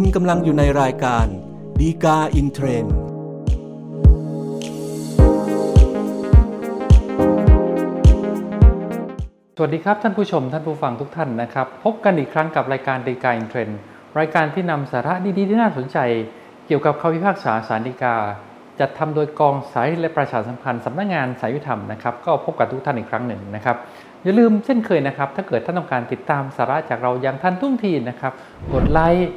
คุณกำลังอยู่ในรายการ ฎีกาอินเทรนด์สวัสดีครับ ท่านผู้ชมท่านผู้ฟังทุกท่านนะครับ พบกันอีกครั้งกับรายการฎีกาอินเทรนด์รายการที่นำสาระดีๆที่น่าสนใจ เกี่ยวกับคำพิพากษาศาลฎีกา จัดทำโดยกองสารนิเทศและประชาสัมพันธ์สำนักงานศาลยุติธรรมนะครับก็พบกับทุกท่านอีกครั้งหนึ่งนะครับอย่าลืมเช่นเคยนะครับ ถ้าเกิดท่านต้องการติดตามสาระจากเราอย่างทันท่วงทีนะครับ กดไลค์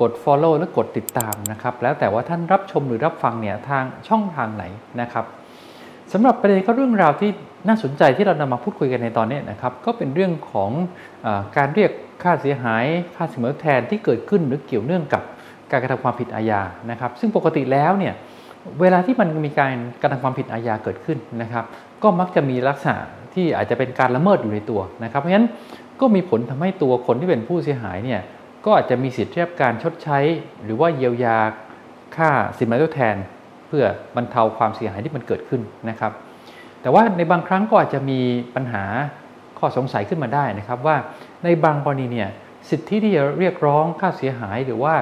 กด Follow และกดติดตามนะครับ แล้วแต่ว่าท่านรับชมหรือรับฟังเนี่ยทางช่องทางไหนนะครับสำหรับประเด็นก็เรื่องราวที่น่าสนใจที่เรานำมาพูดคุยกันในตอนนี้นะครับ ก็เป็นเรื่องของอการเรียกค่าเสียหาย ค่าสินไหมทดแทนที่เกิดขึ้นหรือเกี่ยวเนื่องกับการกระทำความผิดอาญานะครับ ซึ่งปกติแล้วเนี่ยเวลาที่มันมีการกระทำความผิดอาญาเกิดขึ้นนะครับ ก็มักจะมีลักษณะที่อาจจะเป็นการละเมิดอยู่ในตัวนะครับ เพราะฉะนั้นก็มีผลทำให้ตัวคนที่เป็นผู้เสียหายเนี่ย ก็อาจจะมีสิทธิ์เรียบการชดใช้ หรือว่าเยียวยาค่าสินไหมทดแทน เพื่อบรรเทาความเสียหายที่มันเกิดขึ้นนะครับ แต่ว่าในบางครั้งก็อาจจะมีปัญหาข้อสงสัยขึ้นมาได้นะครับ ว่าในบางกรณีเนี่ยสิทธิที่จะเรียกร้องค่าเสียหายหรือว่า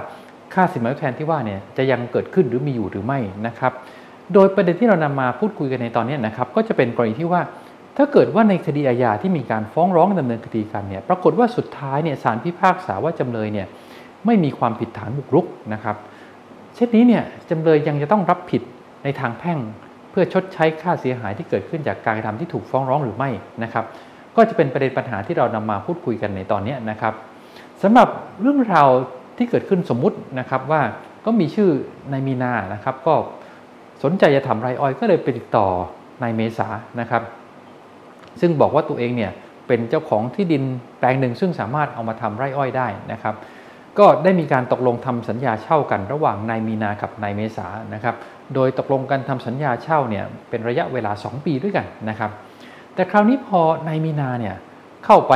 ค่าสินไหมทดแทนที่ว่าเนี่ยจะยังเกิดขึ้นหรือมีอยู่หรือไม่นะครับ โดยประเด็นที่เรานำมาพูดคุยกันในตอนนี้นะครับ ก็จะเป็นกรณีที่ว่า ถ้าเกิดว่าในคดีอาญาที่มีการฟ้องร้องดำเนินคดีกันเนี่ยปรากฏว่าสุดท้ายเนี่ยศาลพิพากษาว่าจำเลยเนี่ยไม่มีความผิดฐานบุกรุกนะครับเช่นนี้เนี่ยจำเลยยังจะต้องรับผิดในทางแพ่ง เพื่อชดใช้ค่าเสียหายที่เกิดขึ้นจากการกระทำที่ถูกฟ้องร้องหรือไม่นะครับ ก็จะเป็นประเด็นปัญหาที่เรานำมาพูดคุยกันในตอนนี้นะครับสำหรับเรื่องราวที่เกิดขึ้นสมมุตินะครับว่าก็มีชื่อนายมีนานะครับ ก็สนใจจะทำไรอ้อยก็เลยไปติดต่อนายเมษานะครับ ซึ่งบอกว่าตัวเองเนี่ยเป็นเจ้าของที่ดินแปลงหนึ่งซึ่งสามารถเอามาทำไร่อ้อยได้นะครับ ก็ได้มีการตกลงทำสัญญาเช่ากันระหว่างนายมีนากับนายเมษานะครับ โดยตกลงกันทำสัญญาเช่าเนี่ยเป็นระยะเวลา 2 ปีด้วยกันนะครับ แต่คราวนี้พอนายมีนาเนี่ยเข้าไป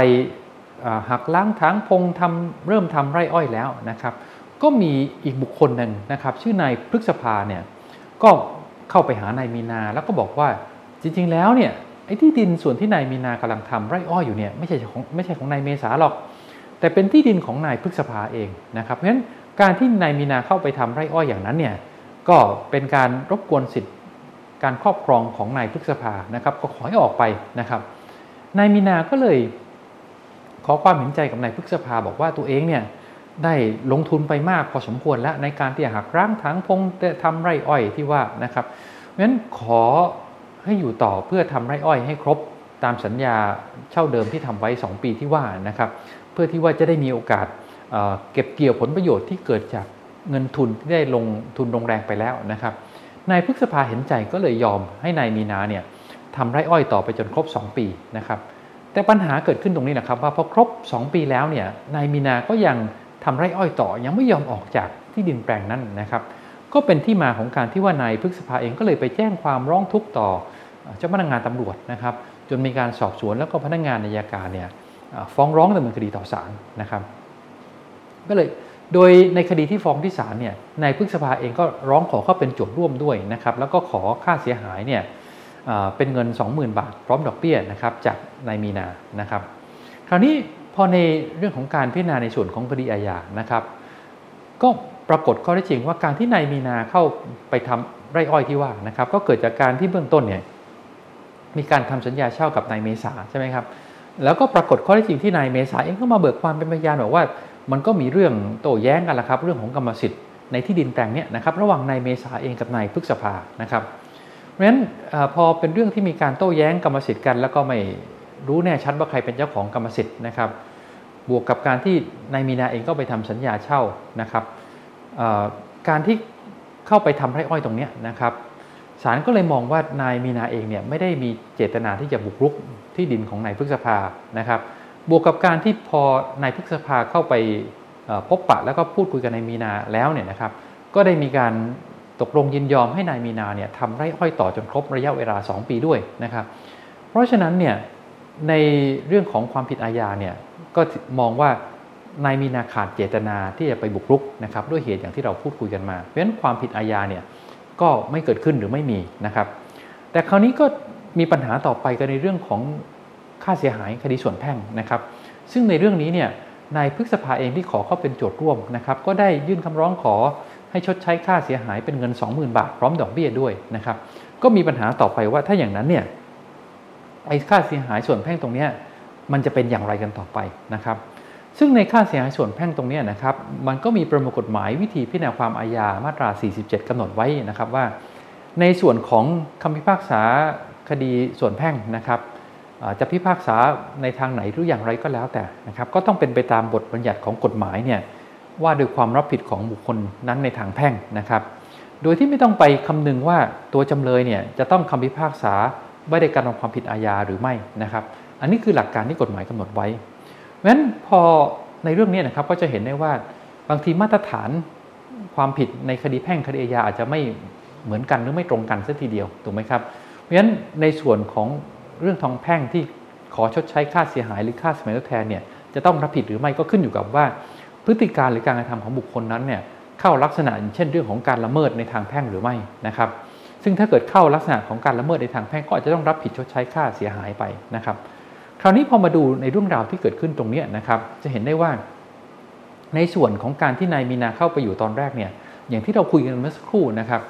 หักล้างทางพงทำเริ่มทำไร่อ้อยแล้วนะครับ ก็มีอีกบุคคลหนึ่งนะครับ ชื่อนายพฤกษภาเนี่ยก็เข้าไปหานายมีนาแล้วก็บอกว่าจริงๆแล้วเนี่ย ไอ้ที่ดินส่วนที่นายมีนากำลังทำไร่อ้อยอยู่เนี่ยไม่ใช่ของไม่ใช่ของนายเมษาหรอก แต่เป็นที่ดินของนายพฤกษภาเองนะครับเพราะฉะนั้นการที่นายมีนาเข้าไปทำไร่อ้อยอย่างนั้นเนี่ยก็เป็นการรบกวนสิทธิ์การครอบครองของนายพฤกษภานะครับ ก็ขอให้ออกไปนะครับนายมีนาก็เลยขอความเห็นใจกับนายพฤกษภาบอกว่าตัวเองเนี่ยได้ลงทุนไปมากพอสมควรแล้วในการที่จะหักร้างทางพงทำไร่อ้อยที่ว่านะครับเพราะฉะนั้นขอ ให้อยู่ต่อเพื่อทำไร่อ้อยให้ครบตามสัญญาเช่าเดิมที่ทำไว้ 2 ปีที่ว่านะครับ เพื่อที่ว่าจะได้มีโอกาสเก็บเกี่ยวผลประโยชน์ที่เกิดจากเงินทุนที่ได้ลงทุนลงแรงไปแล้วนะครับนายพฤกษภาเห็นใจก็เลยยอมให้นายมีนาเนี่ยทำไร่อ้อยต่อไปจนครบ 2 ปีนะครับแต่ปัญหาเกิดขึ้นตรงนี้นะครับ ว่าพอครบ 2 ปีแล้วเนี่ยนายมีนาก็ยังทำไร่อ้อยต่อยังไม่ยอมออกจากที่ดินแปลงนั้นนะครับ ก็เป็นที่มาของการที่ว่านายพฤกษภาเองก็เลยไปแจ้งความร้องทุกข์ต่อ เจ้าพนักงานตำรวจนะครับ จนมีการสอบสวนแล้วก็พนักงานในยาการเนี่ยฟ้องร้องดำเนินคดีต่อศาลนะครับ ก็เลยโดยในคดีที่ฟ้องที่ศาลเนี่ยนายพฤกษภาเองก็ร้องขอเข้าเป็นโจทย์ร่วมด้วยนะครับ แล้วก็ขอค่าเสียหายเนี่ยเป็นเงิน 20,000 บาท พร้อมดอกเบี้ยนะครับจากนายมีนานะครับ คราวนี้พอในเรื่องของการพิจารณาในส่วนของคดีอาญานะครับ ก็ปรากฏข้อได้จริงว่าการที่นายมีนาเข้าไปทำไร่อ้อยที่ว่านะครับ ก็เกิดจากการที่เบื้องต้นเนี่ย มีการทำสัญญาเช่ากับนายเมษาใช่ไหมครับ แล้วก็ปรากฏข้อได้จริงที่นายเมษาเองก็มาเบิกความเป็นพยานบอกว่า มันก็มีเรื่องโต้แย้งกันละครับ เรื่องของกรรมสิทธิ์ในที่ดินแปลงนี้นะครับระหว่างนายเมษาเองกับนายพฤกษภานะครับ เพราะฉะนั้นพอเป็นเรื่องที่มีการโต้แย้งกรรมสิทธิ์กัน แล้วก็ไม่รู้แน่ชัดว่าใครเป็นเจ้าของกรรมสิทธิ์นะครับ บวกกับการที่นายมีนาเองก็ไปทำสัญญาเช่านะครับการที่เข้าไปทำไร่อ้อยตรงนี้นะครับ ศาลก็เลยมองว่านายมีนาเองเนี่ยไม่ได้มีเจตนาที่จะบุกรุกที่ดินของนายพฤกษภานะครับ บวกกับการที่พอนายพฤกษภาเข้าไปพบปะแล้วก็พูดคุยกับนายมีนาแล้วเนี่ยนะครับ ก็ได้มีการตกลงยินยอมให้นายมีนาเนี่ยทำไร่อ้อยต่อจนครบระยะเวลา 2 ปีด้วยนะครับ เพราะฉะนั้นเนี่ยในเรื่องของความผิดอาญาเนี่ยก็มองว่านายมีนาขาดเจตนาที่จะไปบุกรุกนะครับด้วยเหตุอย่างที่เราพูดคุยกันมา เพราะฉะนั้นความผิดอาญาเนี่ย ก็ไม่เกิดขึ้นหรือไม่มีนะครับ แต่คราวนี้ก็มีปัญหาต่อไปกันในเรื่องของค่าเสียหายคดีส่วนแพ่งนะครับ ซึ่งในเรื่องนี้เนี่ยนายพฤกษภาเองที่ขอเข้าเป็นโจทย์ร่วมนะครับ ก็ได้ยื่นคำร้องขอให้ชดใช้ค่าเสียหายเป็นเงิน 20,000 บาท พร้อมดอกเบี้ยด้วยนะครับ ก็มีปัญหาต่อไปว่าถ้าอย่างนั้นเนี่ยไอ้ค่าเสียหายส่วนแพ่งตรงนี้มันจะเป็นอย่างไรกันต่อไปนะครับ ซึ่งในค่าเสียหายส่วนแพ่งตรงนี้นะครับ มันก็มีประมวลกฎหมายวิธีพิจารณาความอาญามาตรา 47กำหนดไว้นะครับว่า ในส่วนของคำพิพากษาคดีส่วนแพ่งนะครับจะพิพากษาในทางไหนหรืออย่างไรก็แล้วแต่นะครับ ก็ต้องเป็นไปตามบทบัญญัติของกฎหมายเนี่ยว่าโดยความรับผิดของบุคคลนั้นในทางแพ่งนะครับ โดยที่ไม่ต้องไปคำนึงว่าตัวจำเลยเนี่ยจะต้องคำพิพากษาไม่ได้การทำความผิดอาญาหรือไม่นะครับ อันนี้คือหลักการที่กฎหมายกำหนดไว้ เพราะฉะนั้นพอในเรื่องนี้นะครับก็จะเห็นได้ว่าบางทีมาตรฐานความผิดในคดีแพ่งคดีอาญาอาจจะไม่เหมือนกันหรือไม่ตรงกันสัทีเดียวถูกไหมครับ เพราะฉะนั้นในส่วนของเรื่องทองแพ่งที่ขอชดใช้ค่าเสียหายหรือค่าสมัยทดแทนเนี่ยจะต้องรับผิดหรือไม่ก็ขึ้นอยู่กับว่า พฤติการหรือการกระทำของบุคคลนั้นเนี่ยเข้าลักษณะเช่นเรื่องของการละเมิดในทางแพ่งหรือไม่นะครับ ซึ่งถ้าเกิดเข้าลักษณะของการละเมิดในทางแพ่งก็อาจจะต้องรับผิดชดใช้ค่าเสียหายไปนะครับ คราวนี้พอมาดูในเรื่องราวที่เกิดขึ้นตรงนี้นะครับ จะเห็นได้ว่า ในส่วนของการที่นายมีนาเข้าไปอยู่ตอนแรกเนี่ยอย่างที่เราคุยกันเมื่อสักครู่นะครับ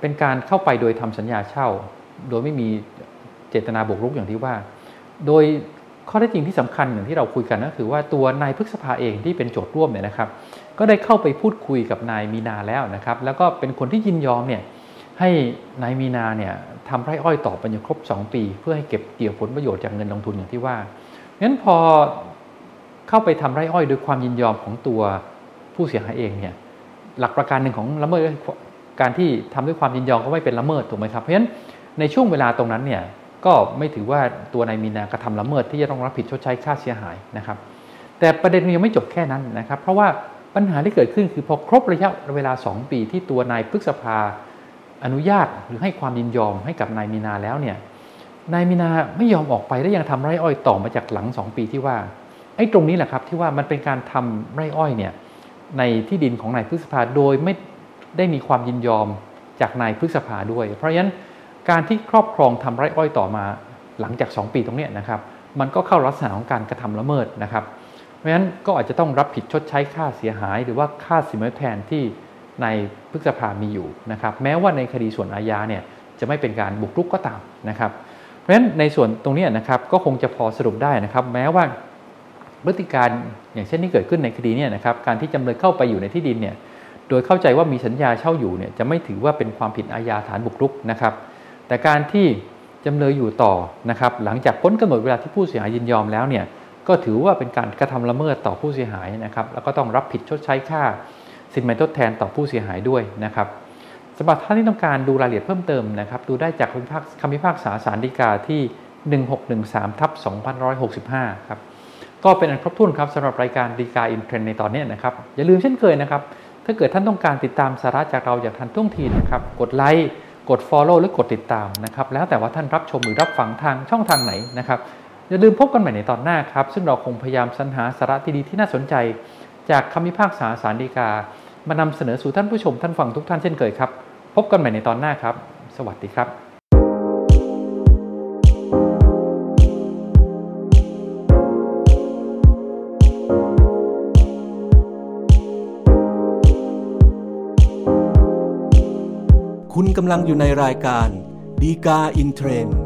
เป็นการเข้าไปโดยทำสัญญาเช่า โดยไม่มีเจตนาบุกรุกอย่างที่ว่า โดยข้อเท็จจริงที่สำคัญอย่างที่เราคุยกันก็คือว่าตัวนายพฤกษภาเองที่เป็นโจทย์ร่วมเนี่ยนะครับ ก็ได้เข้าไปพูดคุยกับนายมีนาแล้วนะครับ แล้วก็เป็นคนที่ยินยอมเนี่ย ให้นายมีนาเนี่ยทำไร่อ้อยต่อไปจนครบ 2 ปี เพื่อให้เก็บเกี่ยวผลประโยชน์จากเงินลงทุนอย่างที่ว่างั้นพอเข้าไปทำไร่อ้อยโดยความยินยอมของตัวผู้เสียหายเองเนี่ยหลักประการหนึ่งของละเมิดการที่ทำด้วยความยินยอมก็ไม่เป็นละเมิดถูกไหมครับเพราะฉะนั้นในช่วงเวลาตรงนั้นเนี่ยก็ไม่ถือว่าตัวนายมีนากระทำละเมิดที่จะต้องรับผิดชดใช้ค่าเสียหายนะครับ แต่ประเด็นยังไม่จบแค่นั้นนะครับ เพราะว่าปัญหาที่เกิดขึ้นคือพอครบระยะเวลา 2 ปีที่ตัวนายพฤกษภา อนุญาตหรือให้ความยินยอมให้กับนายมีนาแล้วเนี่ยนายมีนาไม่ยอมออกไปและยังทำไร่อ้อยต่อมาจากหลัง2ปีที่ว่าไอ้ตรงนี้แหละครับที่ว่ามันเป็นการทำไร่อ้อยเนี่ยในที่ดินของนายพฤษภาโดยไม่ได้มีความยินยอมจากนายพฤษภาด้วย เพราะฉะนั้นการที่ครอบครองทำไร่อ้อยต่อมาหลังจาก 2 ปีตรงนี้นะครับ มันก็เข้าลักษณะของการกระทำละเมิดนะครับ เพราะฉะนั้นก็อาจจะต้องรับผิดชดใช้ค่าเสียหาย หรือว่าค่าสินไหมแทนที่ ในพฤกษภามีอยู่นะครับแม้ว่าในคดีส่วนอาญาเนี่ยจะไม่เป็นการบุกรุกก็ตามนะครับ เพราะฉะนั้นในส่วนตรงนี้นะครับก็คงจะพอสรุปได้นะครับ แม้ว่าพฤติการอย่างเช่นที่เกิดขึ้นในคดีเนี่ยนะครับการที่จำเลยเข้าไปอยู่ในที่ดินเนี่ยโดยเข้าใจว่ามีสัญญาเช่าอยู่เนี่ยจะไม่ถือว่าเป็นความผิดอาญาฐานบุกรุกนะครับ แต่การที่จำเลยอยู่ต่อนะครับหลังจากพ้นกำหนดเวลาที่ผู้เสียหายยินยอมแล้วเนี่ยก็ถือว่าเป็นการกระทำละเมิดต่อผู้เสียหายนะครับ แล้วก็ต้องรับผิดชดใช้ค่า สินไหมทดแทนต่อผู้เสียหายด้วยนะครับสำหรับท่านที่ต้องการดูรายละเอียดเพิ่มเติมนะครับ ดูได้จากคำพิพากษาสารดีกาที่ 1613ทับ2565 ครับ ก็เป็นอันครบถ้วนครับสำหรับรายการดีกาอินเทรนในตอนนี้นะครับ อย่าลืมเช่นเคยนะครับ ถ้าเกิดท่านต้องการติดตามสาระจากเราอย่างทันท่วงทีนะครับ กดไลค์กด Follow หรือกดติดตามนะครับ แล้วแต่ว่าท่านรับชมหรือรับฟังทางช่องทางไหนนะครับ อย่าลืมพบกันใหม่ในตอนหน้าครับ ซึ่งเราคงพยายามสรรหาสาระดีที่น่าสนใจ จากคำพิพากษาสารดีกา มานำเสนอสู่ท่านผู้ชมท่านฟังทุกท่านเช่นเคยครับ พบกันใหม่ในตอนหน้าครับ สวัสดีครับคุณกำลังอยู่ในรายการดีกาอินเทรนด์